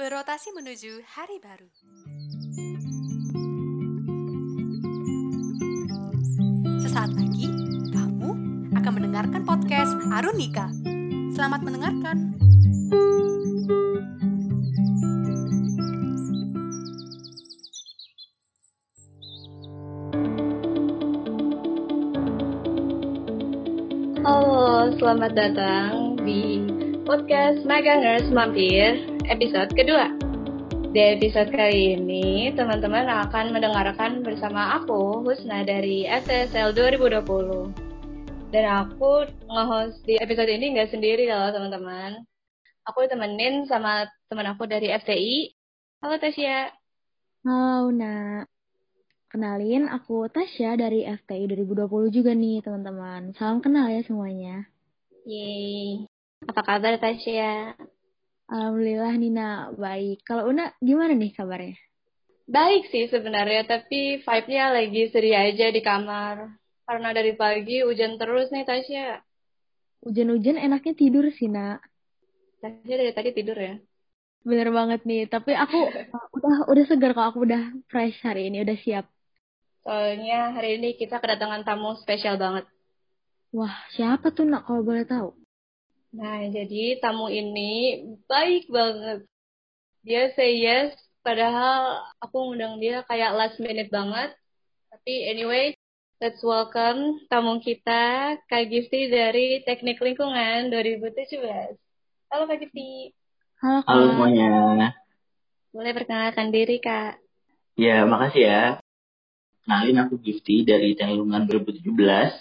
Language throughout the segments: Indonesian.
berotasi menuju hari baru. Sesaat lagi, kamu akan mendengarkan podcast Arunika. Selamat mendengarkan. Halo, selamat datang di podcast Magangers Mampir episode kedua. Di episode kali ini, teman-teman akan mendengarkan bersama aku, Husna dari SSL 2020. Dan aku nge-host di episode ini nggak sendiri loh, teman-teman. Aku temenin sama teman aku dari FTI. Halo, Tasya. Halo, Nak. Kenalin, aku Tasya dari FTI 2020 juga nih, teman-teman. Salam kenal ya semuanya. Yeay. Apa kabar, Tasya? Alhamdulillah, Nina. Baik. Kalau Una, gimana nih kabarnya? Baik sih sebenarnya, tapi vibe-nya lagi sedih aja di kamar. Karena dari pagi hujan terus nih, Tasya. Hujan-hujan enaknya tidur sih, Nak. Tasya dari tadi tidur ya? Bener banget nih, tapi aku udah udah segar kok, aku udah fresh hari ini, udah siap. Soalnya hari ini kita kedatangan tamu spesial banget. Wah, siapa tuh nak kalau boleh tahu? Nah, jadi tamu ini baik banget. Dia say yes, padahal aku ngundang dia kayak last minute banget. Tapi anyway, let's welcome tamu kita, Kak Gifty dari Teknik Lingkungan 2017. Halo Kak Gifty. Halo, Kak. Halo semuanya. Boleh perkenalkan diri, Kak. Ya, makasih ya. Kenalin aku Gifty dari Teknik Lingkungan 2017.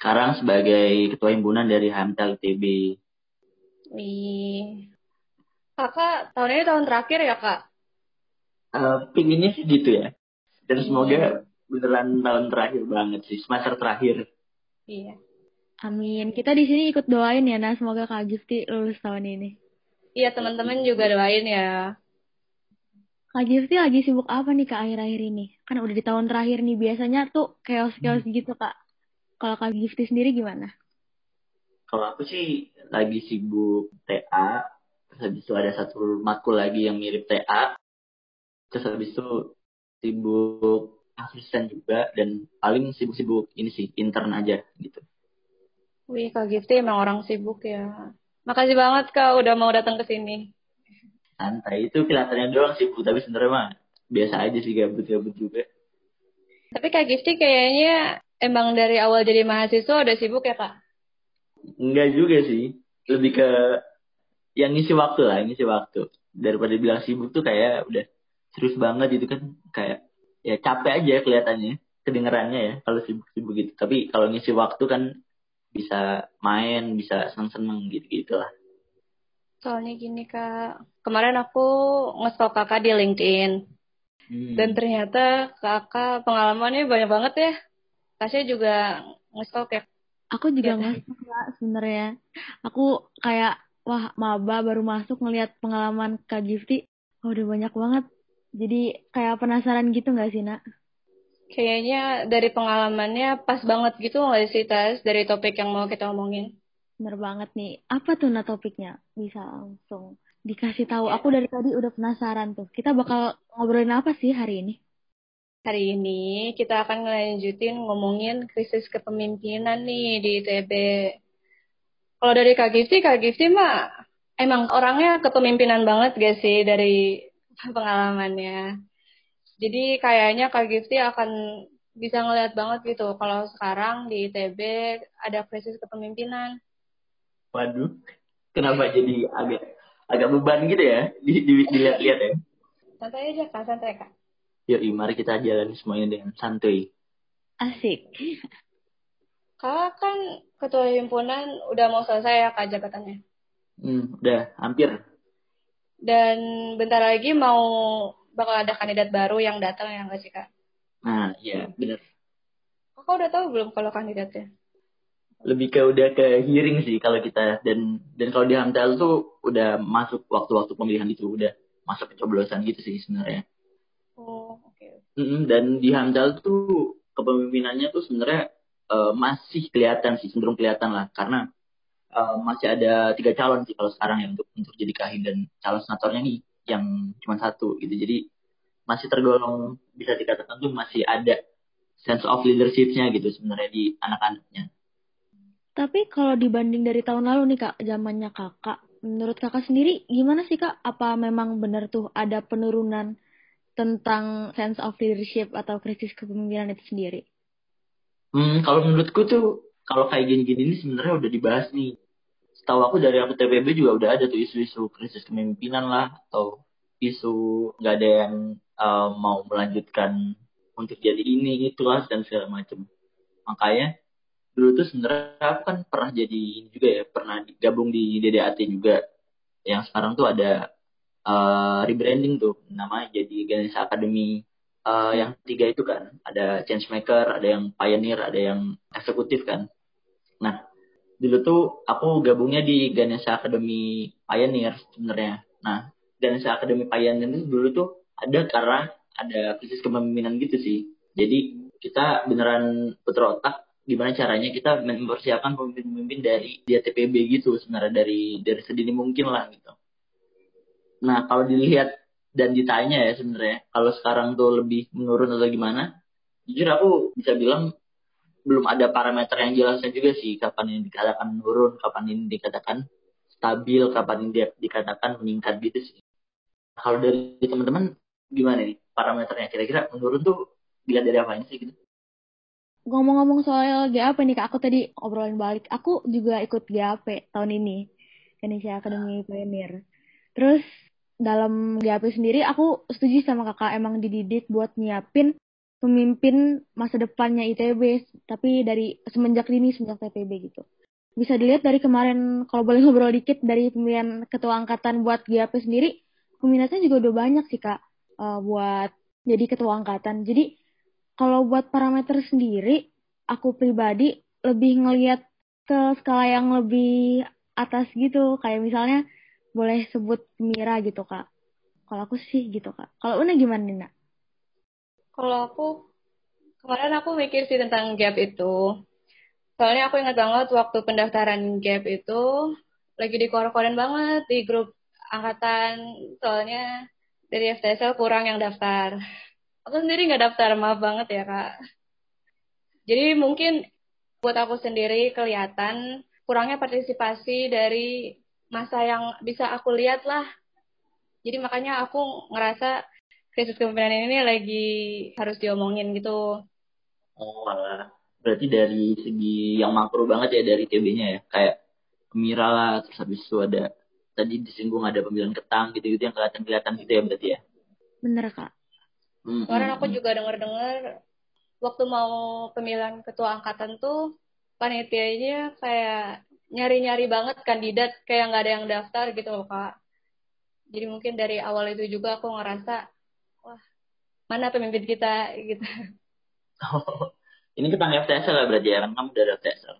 Sekarang sebagai Ketua Himpunan dari HMTL ITB. Wih. Kakak, tahun ini tahun terakhir ya, Kak? Eh, pinginnya sih gitu ya. Dan Iya. semoga beneran tahun terakhir banget sih, semester terakhir. Iya. Amin. Kita di sini ikut doain ya, Nah. Semoga Kak Gifty lulus tahun ini. Iya, teman-teman juga doain ya. Kak Gifty lagi sibuk apa nih Kak akhir-akhir ini? Kan udah di tahun terakhir nih, biasanya tuh chaos-chaos gitu Kak. Kalau Kak Gifty sendiri gimana? Kalau aku sih lagi sibuk TA, terus habis itu ada satu matkul lagi yang mirip TA, terus habis itu sibuk asisten juga, dan paling sibuk-sibuk ini sih, intern aja gitu. Wih, Kak Gifty emang orang sibuk ya. Makasih banget Kak udah mau datang ke sini. santai itu kelihatannya doang sibuk tapi sebenarnya mah biasa aja sih gabut-gabut juga Tapi Kak Gifty kayaknya emang dari awal jadi mahasiswa udah sibuk ya Kak? Enggak juga sih lebih ke yang ngisi waktu lah ngisi waktu daripada bilang sibuk tuh kayak udah serius banget gitu kan kayak ya capek aja kelihatannya kedengerannya ya kalau sibuk-sibuk gitu tapi kalau ngisi waktu kan bisa main bisa seneng-seneng gitu gitulah Soalnya gini Kak, kemarin aku nge-stalk Kakak di LinkedIn. Hmm. Dan ternyata Kakak pengalamannya banyak banget ya. Tasya juga nge-stalk ya. Aku juga Iya. Kak sebenarnya. Aku kayak wah maba baru masuk ngelihat pengalaman Kak Gifty. Oh, udah banyak banget. Jadi kayak penasaran gitu nggak sih nak? Kayaknya dari pengalamannya pas banget gitu nggak sih Tas dari topik yang mau kita omongin? Bener banget nih. Apa tuh nak topiknya? Bisa langsung dikasih tahu. Aku dari tadi udah penasaran tuh. Kita bakal ngobrolin apa sih hari ini? Hari ini kita akan ngelanjutin ngomongin krisis kepemimpinan nih di ITB. Kalau dari Kak Gifty, Kak Gifty mah emang orangnya kepemimpinan banget gak sih dari pengalamannya. Jadi kayaknya Kak Gifty akan bisa ngeliat banget gitu kalau sekarang di ITB ada krisis kepemimpinan. waduh kenapa jadi agak agak beban gitu ya di, di, dilihat-lihat ya Santai aja Kak, santai Kak. Yuk, mari kita jalan semuanya dengan santuy. Asik. Kakak kan ketua himpunan udah mau selesai ya Kak jabatannya. Hmm, udah hampir. Dan bentar lagi mau bakal ada kandidat baru yang datang ya nggak sih kak? Nah, iya bener. Kakak udah tahu belum kalau kandidatnya? Lebih ke udah ke hearing sih kalau kita dan dan kalau di Hamtel tuh udah masuk waktu-waktu pemilihan itu udah masuk pencoblosan gitu sih sebenarnya. Dan di Hamtel tuh kepemimpinannya tuh sebenarnya eh, masih kelihatan sih cenderung kelihatan lah. Karena eh, masih ada tiga calon sih kalau sekarang ya untuk untuk jadi kahim dan calon senatornya nih yang cuma satu gitu. Jadi masih tergolong bisa dikatakan tuh masih ada sense of leadershipnya gitu sebenarnya di anak-anaknya. Tapi kalau dibanding dari tahun lalu nih kak, zamannya kakak, menurut kakak sendiri gimana sih kak? Apa memang benar tuh ada penurunan tentang sense of leadership atau krisis kepemimpinan itu sendiri? Hmm, kalau menurutku tuh kalau kayak gini-gini ini sebenarnya udah dibahas nih. Setahu aku dari aku TPB juga udah ada tuh isu-isu krisis kepemimpinan lah atau isu nggak ada yang uh, mau melanjutkan untuk jadi ini itu lah dan segala macam. Makanya dulu tuh sebenarnya aku kan pernah jadi juga ya pernah gabung di DDAT juga yang sekarang tuh ada uh, rebranding tuh. Namanya jadi Ganesha Academy. Uh, yang tiga itu kan ada change maker ada yang pioneer ada yang eksekutif kan. Nah dulu tuh aku gabungnya di Ganesha Academy Pioneer sebenarnya. Nah Ganesha Academy Pioneer itu dulu tuh ada karena ada krisis kepemimpinan gitu sih. Jadi kita beneran putar otak gimana caranya kita mempersiapkan pemimpin-pemimpin dari di TPB gitu sebenarnya dari dari sedini mungkin lah gitu. Nah kalau dilihat dan ditanya ya sebenarnya kalau sekarang tuh lebih menurun atau gimana, jujur aku bisa bilang belum ada parameter yang jelasnya juga sih kapan ini dikatakan menurun, kapan ini dikatakan stabil, kapan ini dikatakan meningkat gitu sih. Kalau dari teman-teman gimana nih parameternya kira-kira menurun tuh dilihat dari apa sih gitu? Ngomong-ngomong soal GAP nih kak, aku tadi obrolin balik. Aku juga ikut GAP tahun ini, Indonesia Academy Pioneer. Terus dalam GAP sendiri aku setuju sama kakak emang dididik buat nyiapin pemimpin masa depannya ITB, tapi dari semenjak ini semenjak TPB gitu. Bisa dilihat dari kemarin kalau boleh ngobrol dikit dari pemilihan ketua angkatan buat GAP sendiri, peminatnya juga udah banyak sih kak uh, buat jadi ketua angkatan. Jadi kalau buat parameter sendiri, aku pribadi lebih ngelihat ke skala yang lebih atas gitu. Kayak misalnya boleh sebut Mira gitu kak. Kalau aku sih gitu kak. Kalau Una gimana Nina? Kalau aku kemarin aku mikir sih tentang gap itu. Soalnya aku ingat banget waktu pendaftaran gap itu lagi dikor-korin banget di grup angkatan. Soalnya dari FTSL kurang yang daftar aku sendiri nggak daftar maaf banget ya kak jadi mungkin buat aku sendiri kelihatan kurangnya partisipasi dari masa yang bisa aku lihat lah. Jadi makanya aku ngerasa krisis kepemimpinan ini lagi harus diomongin gitu. Oh alah. berarti dari segi yang makro banget ya dari TB-nya ya? Kayak Mira lah terus habis itu ada tadi disinggung ada pemilihan ketang gitu-gitu yang kelihatan-kelihatan gitu ya berarti ya? Bener kak. Hmm. Kemarin aku juga dengar-dengar waktu mau pemilihan ketua angkatan tuh panitianya kayak nyari-nyari banget kandidat kayak nggak ada yang daftar gitu loh kak. Jadi mungkin dari awal itu juga aku ngerasa wah mana pemimpin kita gitu. Oh, ini ketang FTSL lah berarti ya kamu dari FTSL.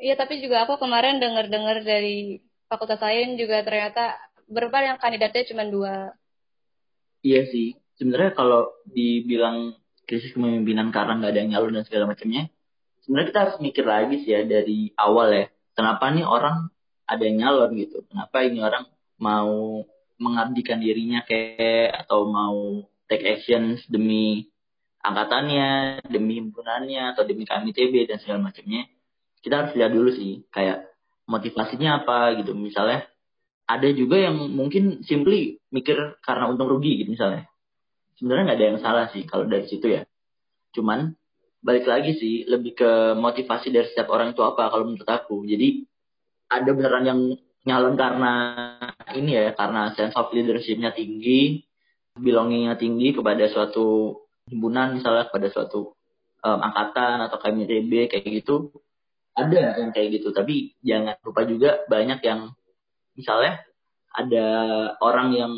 Iya tapi juga aku kemarin dengar-dengar dari fakultas lain juga ternyata berapa yang kandidatnya cuma dua. Iya sih, sebenarnya kalau dibilang krisis kepemimpinan karena nggak ada yang nyalur dan segala macamnya, sebenarnya kita harus mikir lagi sih ya dari awal ya. Kenapa nih orang ada yang nyalon gitu? Kenapa ini orang mau mengabdikan dirinya kayak atau mau take action demi angkatannya, demi himpunannya atau demi KMITB dan segala macamnya. Kita harus lihat dulu sih kayak motivasinya apa gitu. Misalnya ada juga yang mungkin simply mikir karena untung rugi gitu misalnya sebenarnya nggak ada yang salah sih kalau dari situ ya. Cuman balik lagi sih lebih ke motivasi dari setiap orang itu apa kalau menurut aku. Jadi ada beneran yang nyalon karena ini ya karena sense of leadershipnya tinggi, belongingnya tinggi kepada suatu himpunan misalnya kepada suatu um, angkatan atau KMITB kayak gitu ada yang kayak gitu tapi jangan lupa juga banyak yang misalnya ada orang yang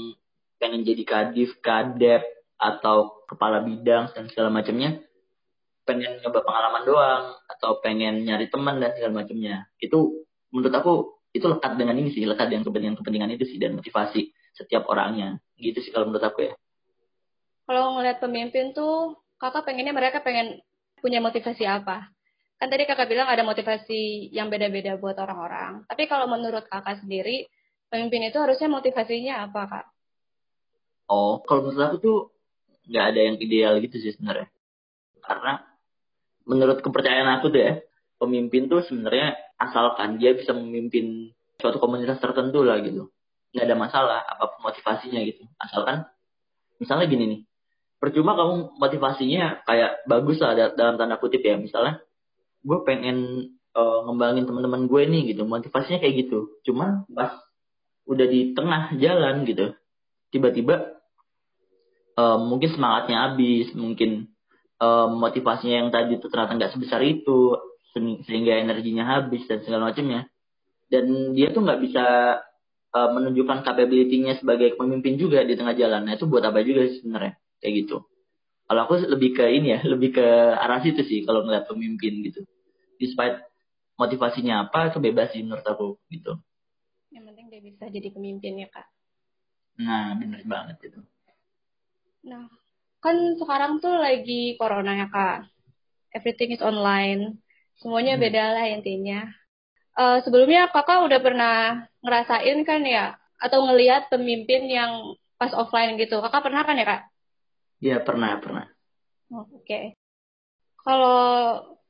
pengen jadi kadif kadep atau kepala bidang dan segala macamnya pengen nyoba pengalaman doang atau pengen nyari teman dan segala macamnya. Itu menurut aku itu lekat dengan ini sih lekat dengan kepentingan-kepentingan itu sih dan motivasi setiap orangnya. Gitu sih kalau menurut aku ya. Kalau ngeliat pemimpin tuh kakak pengennya mereka pengen punya motivasi apa? Kan tadi kakak bilang ada motivasi yang beda-beda buat orang-orang. Tapi kalau menurut kakak sendiri pemimpin itu harusnya motivasinya apa kak? Oh, kalau menurut aku tuh nggak ada yang ideal gitu sih sebenarnya. Karena menurut kepercayaan aku tuh ya, pemimpin tuh sebenarnya asalkan dia bisa memimpin suatu komunitas tertentu lah gitu. Nggak ada masalah apa pun motivasinya gitu. Asalkan misalnya gini nih, percuma kamu motivasinya kayak bagus lah dalam tanda kutip ya. Misalnya gue pengen uh, ngembangin teman-teman gue nih gitu, motivasinya kayak gitu. Cuma pas udah di tengah jalan gitu, tiba-tiba uh, mungkin semangatnya habis, mungkin uh, motivasinya yang tadi itu ternyata nggak sebesar itu, sehingga energinya habis dan segala macamnya. Dan dia tuh nggak bisa uh, menunjukkan capability-nya sebagai pemimpin juga di tengah jalan. Nah itu buat apa juga sih sebenarnya kayak gitu. Kalau aku lebih ke ini ya, lebih ke arah situ sih kalau ngeliat pemimpin gitu. Despite motivasinya apa, kebebasan menurut aku gitu. Yang penting dia bisa jadi pemimpin ya kak. Nah bener banget itu. Nah, kan sekarang tuh lagi corona ya kak. Everything is online. Semuanya hmm. beda lah intinya. Uh, sebelumnya kakak udah pernah ngerasain kan ya, atau ngelihat pemimpin yang pas offline gitu. Kakak pernah kan ya kak? Iya pernah pernah. Oh, Oke. Okay. Kalau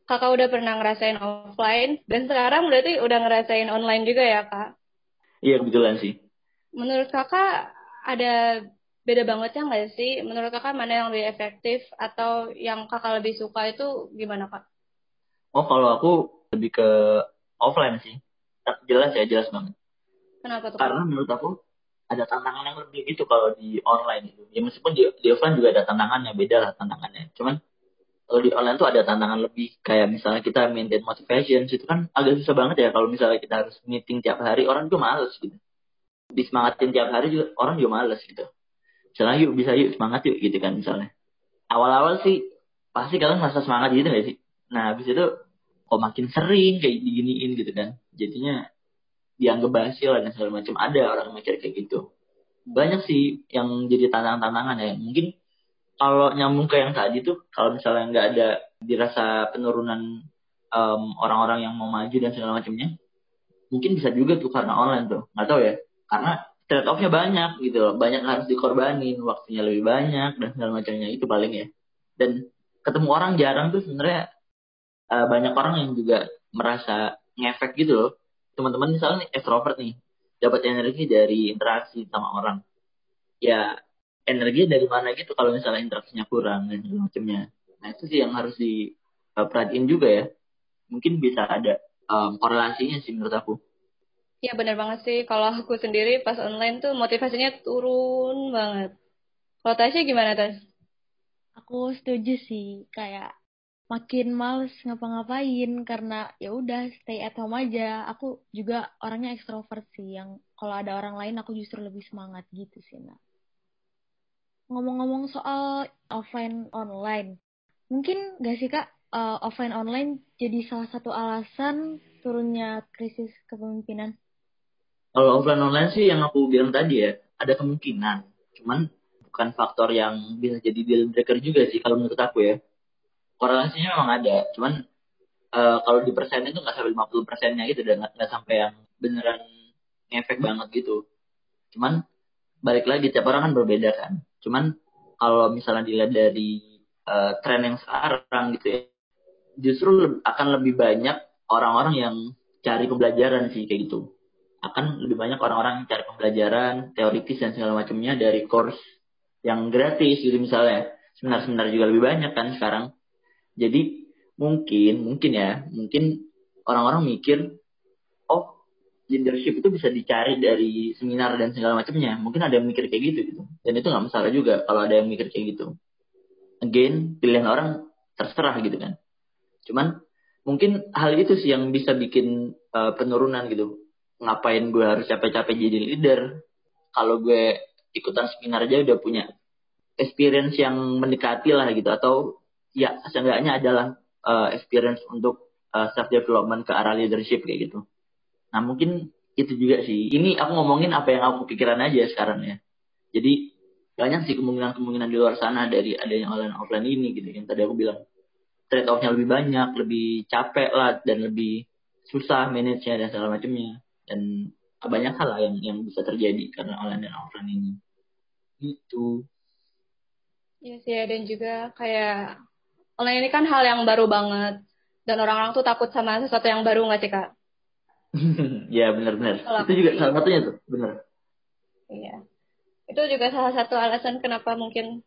kakak udah pernah ngerasain offline dan sekarang berarti udah ngerasain online juga ya kak? Iya kebetulan sih. Menurut kakak ada beda banget ya nggak sih? Menurut kakak mana yang lebih efektif atau yang kakak lebih suka itu gimana kak? Oh kalau aku lebih ke offline sih. Jelas ya jelas banget. Kenapa tuh? Karena menurut aku ada tantangan yang lebih gitu kalau di online itu. Ya meskipun di, di offline juga ada tantangannya, beda lah tantangannya. Cuman kalau di online tuh ada tantangan lebih kayak misalnya kita maintain motivation itu kan agak susah banget ya kalau misalnya kita harus meeting tiap hari orang juga males gitu. Disemangatin tiap hari juga orang juga males gitu misalnya yuk bisa yuk semangat yuk gitu kan misalnya. Awal-awal sih pasti kalian merasa semangat gitu gak sih? Nah habis itu kok makin sering kayak diginiin gitu kan. Jadinya dianggap lah dan segala macam. Ada orang mikir kayak gitu. Banyak sih yang jadi tantangan-tantangan ya. Mungkin kalau nyambung ke yang tadi tuh kalau misalnya nggak ada dirasa penurunan um, orang-orang yang mau maju dan segala macamnya mungkin bisa juga tuh karena online tuh. Nggak tahu ya. Karena trade offnya banyak gitu loh. Banyak harus dikorbanin waktunya lebih banyak dan segala macamnya. Itu paling ya. Dan ketemu orang jarang tuh sebenarnya uh, banyak orang yang juga merasa ngefek gitu loh. Teman-teman misalnya extrovert nih dapat energi dari interaksi sama orang. Ya energi dari mana gitu kalau misalnya interaksinya kurang dan segala macamnya. Nah itu sih yang harus diperhatiin juga ya. Mungkin bisa ada um, korelasinya sih menurut aku Iya benar banget sih. Kalau aku sendiri pas online tuh motivasinya turun banget. Kalau Tasya gimana Tas? Aku setuju sih. Kayak makin males ngapa-ngapain karena ya udah stay at home aja. Aku juga orangnya ekstrovert sih. Yang kalau ada orang lain aku justru lebih semangat gitu sih. Nah. Ngomong-ngomong soal offline online, mungkin gak sih kak uh, offline online jadi salah satu alasan turunnya krisis kepemimpinan? Kalau offline online sih yang aku bilang tadi ya, ada kemungkinan. Cuman bukan faktor yang bisa jadi deal breaker juga sih kalau menurut aku ya. Korelasinya memang ada, cuman uh, kalau di persen itu nggak sampai 50 persennya gitu dan nggak sampai yang beneran ngefek banget gitu. Cuman balik lagi tiap orang kan berbeda kan. Cuman kalau misalnya dilihat dari uh, tren yang sekarang gitu ya, justru akan lebih banyak orang-orang yang cari pembelajaran sih kayak gitu akan lebih banyak orang-orang cari pembelajaran teoritis dan segala macamnya dari course yang gratis. Gitu misalnya seminar-seminar juga lebih banyak kan sekarang. Jadi mungkin mungkin ya mungkin orang-orang mikir oh leadership itu bisa dicari dari seminar dan segala macamnya. Mungkin ada yang mikir kayak gitu gitu. Dan itu nggak masalah juga kalau ada yang mikir kayak gitu. Again pilihan orang terserah gitu kan. Cuman mungkin hal itu sih yang bisa bikin uh, penurunan gitu ngapain gue harus capek-capek jadi leader? Kalau gue ikutan seminar aja udah punya experience yang mendekati lah gitu. Atau ya seenggaknya adalah uh, experience untuk uh, self development ke arah leadership kayak gitu. Nah mungkin itu juga sih. Ini aku ngomongin apa yang aku pikiran aja sekarang ya. Jadi banyak sih kemungkinan-kemungkinan di luar sana dari adanya online offline ini gitu. Yang tadi aku bilang trade offnya lebih banyak lebih capek lah dan lebih susah manage-nya dan segala macamnya dan banyak hal lah yang yang bisa terjadi karena online dan offline ini gitu Iya sih, dan juga kayak online ini kan hal yang baru banget. Dan orang-orang tuh takut sama sesuatu yang baru nggak sih, Kak? ya benar-benar itu juga salah satunya tuh bener Iya. Itu juga salah satu alasan kenapa mungkin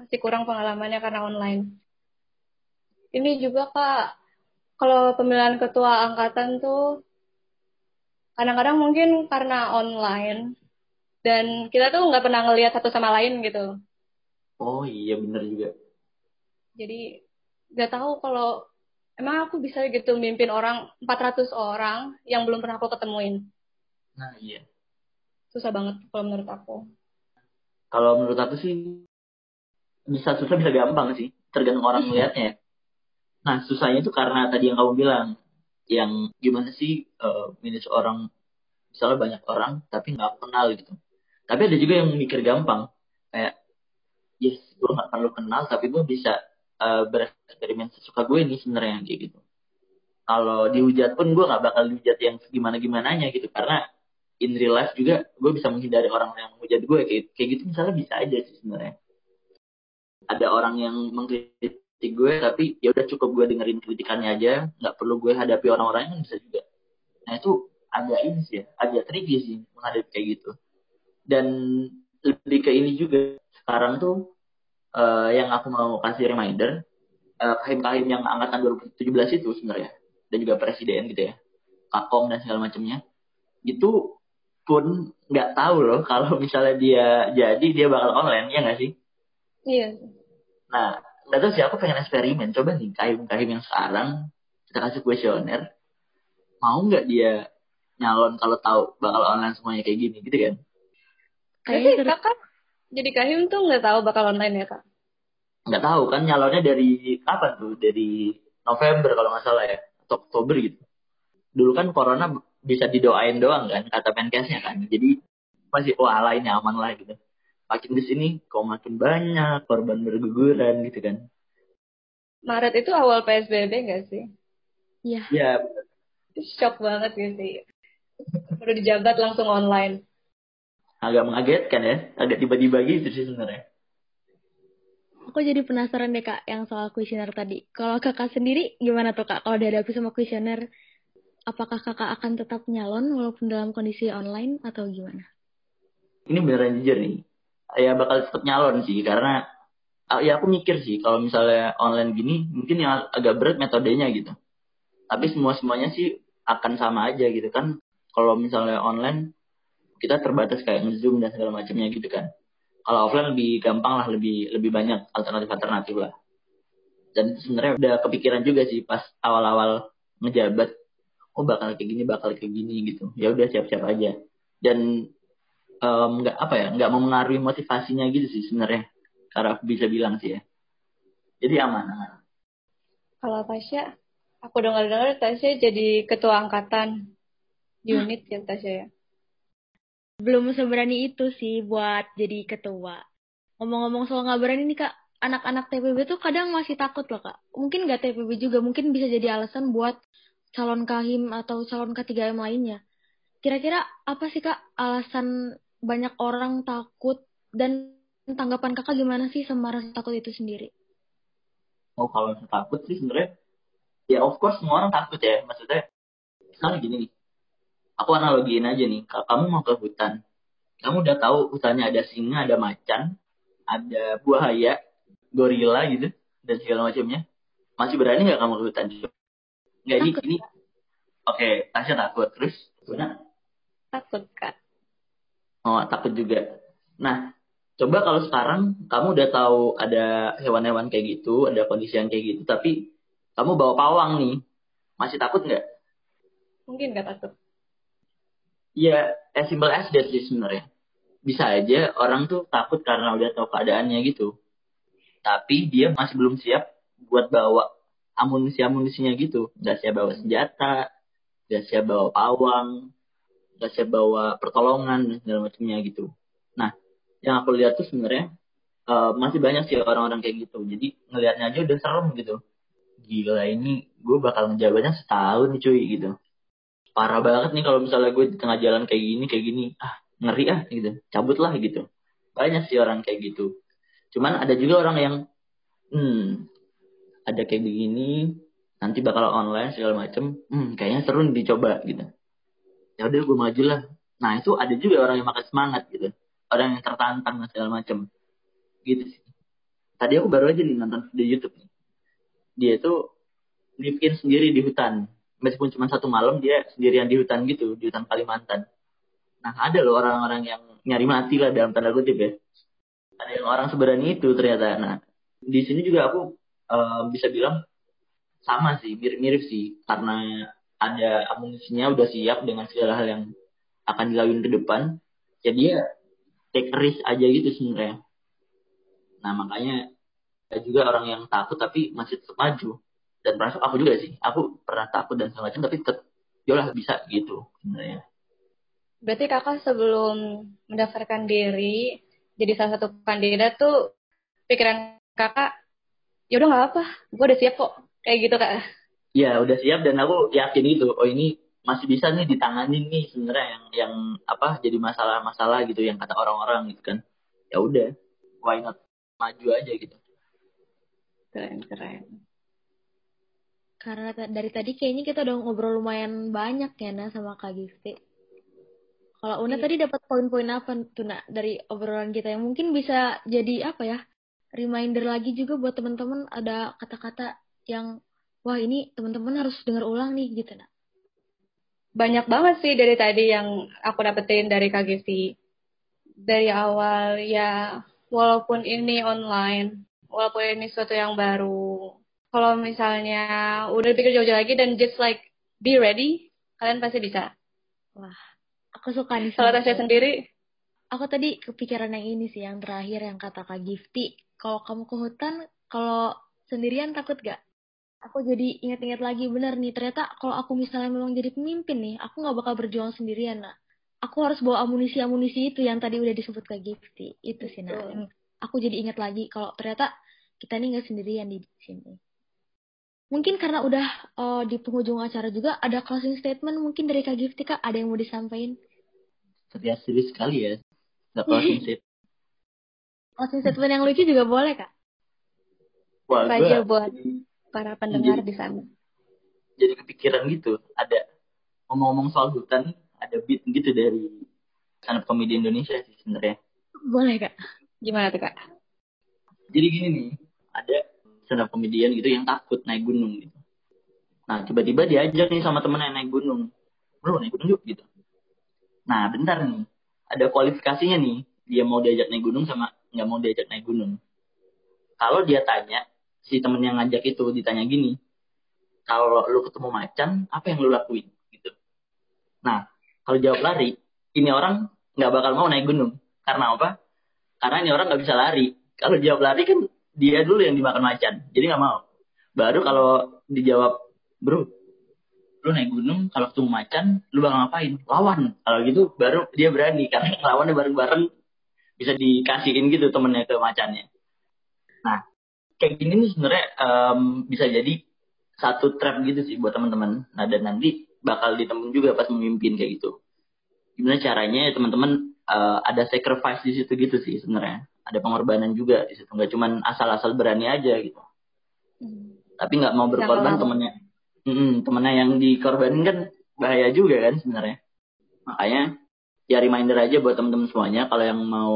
masih kurang pengalamannya karena online. Ini juga, Kak, kalau pemilihan ketua angkatan tuh kadang-kadang mungkin karena online dan kita tuh nggak pernah ngelihat satu sama lain gitu. oh iya bener juga Jadi nggak tahu kalau emang aku bisa gitu mimpin orang 400 orang yang belum pernah aku ketemuin. nah iya Susah banget kalau menurut aku. kalau menurut aku sih bisa susah bisa gampang sih tergantung orang melihatnya ya. nah susahnya itu karena tadi yang kamu bilang yang gimana sih eh manage orang misalnya banyak orang tapi nggak kenal gitu. Tapi ada juga yang mikir gampang kayak yes gue nggak perlu kenal tapi gue bisa eh, bereksperimen sesuka gue nih sebenarnya kayak gitu. Kalau dihujat pun gue nggak bakal dihujat yang gimana gimananya gitu karena in real life juga gue bisa menghindari orang yang menghujat gue kayak kayak gitu misalnya bisa aja sih sebenarnya. Ada orang yang mengkritik gue tapi ya udah cukup gue dengerin kritikannya aja. Nggak perlu gue hadapi orang-orang yang bisa juga. Nah itu agak ini sih ya agak tricky sih menghadapi kayak gitu. Dan lebih ke ini juga sekarang tuh eh, yang aku mau kasih reminder eh, kahim-kahim yang angkatan 2017 itu sebenarnya dan juga presiden gitu ya kakom dan segala macamnya itu pun nggak tahu loh kalau misalnya dia jadi dia bakal online ya nggak sih? Iya. Nah, nggak tahu sih aku pengen eksperimen. Coba nih kahim-kahim yang sekarang kita kasih kuesioner. Mau nggak dia nyalon kalau tahu bakal online semuanya kayak gini gitu kan? Kayaknya seru. kakak jadi kahim tuh nggak tahu bakal online ya kak? Nggak tahu kan nyalonnya dari kapan tuh? Dari November kalau nggak salah ya, atau Oktober gitu. Dulu kan corona bisa didoain doang kan kata Menkesnya kan. Jadi masih wah lainnya aman lah gitu. Makin di sini kok makin banyak korban berguguran gitu kan. Maret itu awal PSBB nggak sih? Iya. Ya Shock banget gitu sih. Baru dijabat langsung online. agak mengagetkan ya, agak tiba-tiba gitu sih sebenarnya. Aku jadi penasaran deh kak yang soal kuesioner tadi. Kalau kakak sendiri gimana tuh kak? Kalau dihadapi sama kuesioner, apakah kakak akan tetap nyalon walaupun dalam kondisi online atau gimana? ini beneran jujur nih ya bakal tetap nyalon sih karena ah, ya aku mikir sih kalau misalnya online gini mungkin yang agak berat metodenya gitu. Tapi semua semuanya sih akan sama aja gitu kan. Kalau misalnya online kita terbatas kayak ngezoom dan segala macamnya gitu kan. Kalau offline lebih gampang lah lebih lebih banyak alternatif alternatif lah. Dan sebenarnya udah kepikiran juga sih pas awal-awal ngejabat oh bakal kayak gini bakal kayak gini gitu. Ya udah siap-siap aja. Dan em, nggak apa ya nggak memengaruhi motivasinya gitu sih sebenarnya cara aku bisa bilang sih ya jadi aman aman Kalau Tasya, aku dengar-dengar Tasya jadi ketua angkatan unit ya Tasya ya. Belum seberani itu sih buat jadi ketua. Ngomong-ngomong soal nggak berani nih kak, anak-anak TPB tuh kadang masih takut loh kak. Mungkin nggak TPB juga, mungkin bisa jadi alasan buat calon kahim atau calon K3M lainnya. Kira-kira apa sih kak alasan banyak orang takut. Dan tanggapan kakak gimana sih sama rasa takut itu sendiri? oh kalau misalnya takut sih sebenarnya ya of course semua orang takut ya. Maksudnya misalnya gini nih. Aku analogiin aja nih. Kalau kamu mau ke hutan. Kamu udah tahu hutannya ada singa ada macan ada buaya gorila gitu dan segala macamnya. Masih berani nggak kamu ke hutan? Nggak ini Takut. ini. Oke Tasya takut. Terus gimana? Takut kak. Oh, takut juga. Nah, coba kalau sekarang kamu udah tahu ada hewan-hewan kayak gitu, ada kondisi yang kayak gitu, tapi kamu bawa pawang nih, masih takut nggak? Mungkin nggak takut. Ya, as simple as that sih sebenarnya. Bisa aja orang tuh takut karena udah tahu keadaannya gitu. Tapi dia masih belum siap buat bawa amunisi-amunisinya gitu. Nggak siap bawa senjata, nggak siap bawa pawang, nggak siap bawa pertolongan dan segala macamnya gitu. Nah, yang aku lihat tuh sebenarnya eh, masih banyak sih orang-orang kayak gitu. Jadi ngelihatnya aja udah serem gitu. Gila ini gue bakal ngejabatnya setahun nih cuy gitu. Parah banget nih kalau misalnya gue di tengah jalan kayak gini kayak gini. Ah ngeri ah gitu. Cabut lah gitu. banyak sih orang kayak gitu cuman ada juga orang yang hmm ada kayak begini nanti bakal online segala macem hmm kayaknya seru dicoba gitu ya udah gue maju lah. Nah itu ada juga orang yang makan semangat gitu. Orang yang tertantang dan segala macem gitu sih. Tadi aku baru aja nih nonton di YouTube nih. Dia itu live in sendiri di hutan. Meskipun cuma satu malam dia sendirian di hutan gitu di hutan Kalimantan. Nah ada loh orang-orang yang nyari mati lah dalam tanda kutip ya. Ada yang orang seberani itu ternyata. Nah di sini juga aku uh, bisa bilang sama sih mirip-mirip sih. Karena ada amunisinya udah siap dengan segala hal yang akan dilakuin ke depan. Ya dia take risk aja gitu sebenarnya. Nah makanya ada juga orang yang takut tapi masih tetap maju. Dan termasuk aku juga sih aku pernah takut dan segala macam tapi tetap lah bisa gitu sebenarnya. Berarti kakak sebelum mendaftarkan diri jadi salah satu kandidat tuh pikiran kakak ya udah nggak apa gue udah siap kok. Kayak gitu kak ya udah siap dan aku yakin itu oh ini masih bisa nih ditangani nih sebenarnya yang yang apa jadi masalah-masalah gitu yang kata orang-orang gitu kan ya udah why not maju aja gitu keren keren karena dari tadi kayaknya kita udah ngobrol lumayan banyak ya Nah sama Kak Gifti. Kalau Una iya. tadi dapat poin-poin apa tuh Nak dari obrolan kita yang mungkin bisa jadi apa ya? Reminder lagi juga buat teman-teman ada kata-kata yang wah ini teman-teman harus dengar ulang nih gitu Nak. Banyak banget sih dari tadi yang aku dapetin dari Gifti. Dari awal ya walaupun ini online, walaupun ini sesuatu yang baru, kalau misalnya udah pikir jauh-jauh lagi dan just like be ready, kalian pasti bisa. Wah, aku suka nih. Kalau Tasya sendiri? Aku tadi kepikiran yang ini sih, yang terakhir yang kata Kak Gifty. Kalau kamu ke hutan, kalau sendirian takut gak? Aku jadi ingat-ingat lagi bener nih, ternyata kalau aku misalnya memang jadi pemimpin nih, aku gak bakal berjuang sendirian, nak. Aku harus bawa amunisi-amunisi itu yang tadi udah disebut Kak Gifty. Itu sih, nak. Aku jadi ingat lagi kalau ternyata kita nih gak sendirian di sini mungkin karena udah uh, di penghujung acara juga ada closing statement mungkin dari Kak Gifty Kak ada yang mau disampaikan? Terlihat serius sekali ya. Gak closing statement. closing statement yang lucu juga boleh Kak? Wah, aja buat para pendengar jadi, di sana. Jadi kepikiran gitu, ada ngomong-ngomong soal hutan, ada beat gitu dari stand komedi Indonesia sih sebenarnya. Boleh Kak. Gimana tuh Kak? Jadi gini nih, ada stand up comedian gitu yang takut naik gunung gitu. Nah tiba-tiba diajak nih sama temen yang naik gunung. Bro naik gunung yuk gitu. Nah bentar nih. Ada kualifikasinya nih. Dia mau diajak naik gunung sama nggak mau diajak naik gunung. Kalau dia tanya, si temen yang ngajak itu ditanya gini. Kalau lu ketemu macan, apa yang lu lakuin? Gitu. Nah, kalau jawab lari, ini orang nggak bakal mau naik gunung. Karena apa? Karena ini orang nggak bisa lari. Kalau jawab lari kan dia dulu yang dimakan macan jadi nggak mau baru kalau dijawab bro lu naik gunung kalau ketemu macan lu bakal ngapain lawan kalau gitu baru dia berani karena lawannya bareng-bareng bisa dikasihin gitu temennya ke macannya nah kayak gini nih sebenarnya um, bisa jadi satu trap gitu sih buat teman-teman. Nah dan nanti bakal ditemuin juga pas memimpin kayak gitu. Gimana caranya teman-teman uh, ada sacrifice di situ gitu sih sebenarnya. Ada pengorbanan juga di situ. Nggak cuman asal-asal berani aja gitu. Hmm. tapi nggak mau berkorban temennya. Hmm, temennya yang dikorbanin kan bahaya juga kan sebenarnya. Makanya ya reminder aja buat teman-teman semuanya kalau yang mau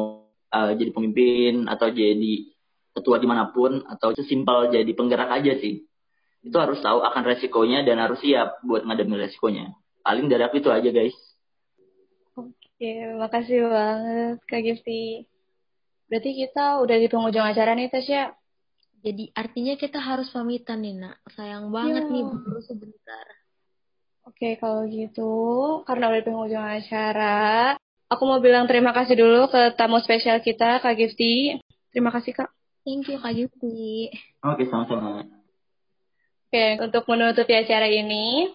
uh, jadi pemimpin atau jadi ketua di mana pun atau sesimpel jadi penggerak aja sih itu harus tahu akan resikonya dan harus siap buat ngadepin resikonya paling dari aku itu aja guys oke makasih banget kak Gifty Berarti kita udah di penghujung acara nih, Tasya. Jadi artinya kita harus pamitan nih, nak. Sayang banget ya. nih, baru sebentar. Oke, kalau gitu, karena udah di penghujung acara, aku mau bilang terima kasih dulu ke tamu spesial kita, Kak Gifty. Terima kasih, Kak. Thank you, Kak Gifty. Oke, sama-sama. Oke, untuk menutupi acara ini,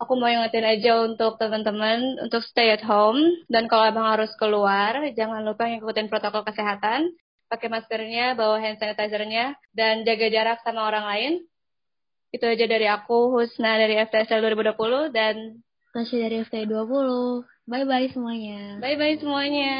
aku mau ingetin aja untuk teman-teman untuk stay at home. Dan kalau abang harus keluar jangan lupa ngikutin protokol kesehatan. Pakai maskernya bawa hand sanitizernya dan jaga jarak sama orang lain. Itu aja dari aku Husna dari FTSL 2020 dan Tasya dari FT 20 bye bye semuanya. Bye bye semuanya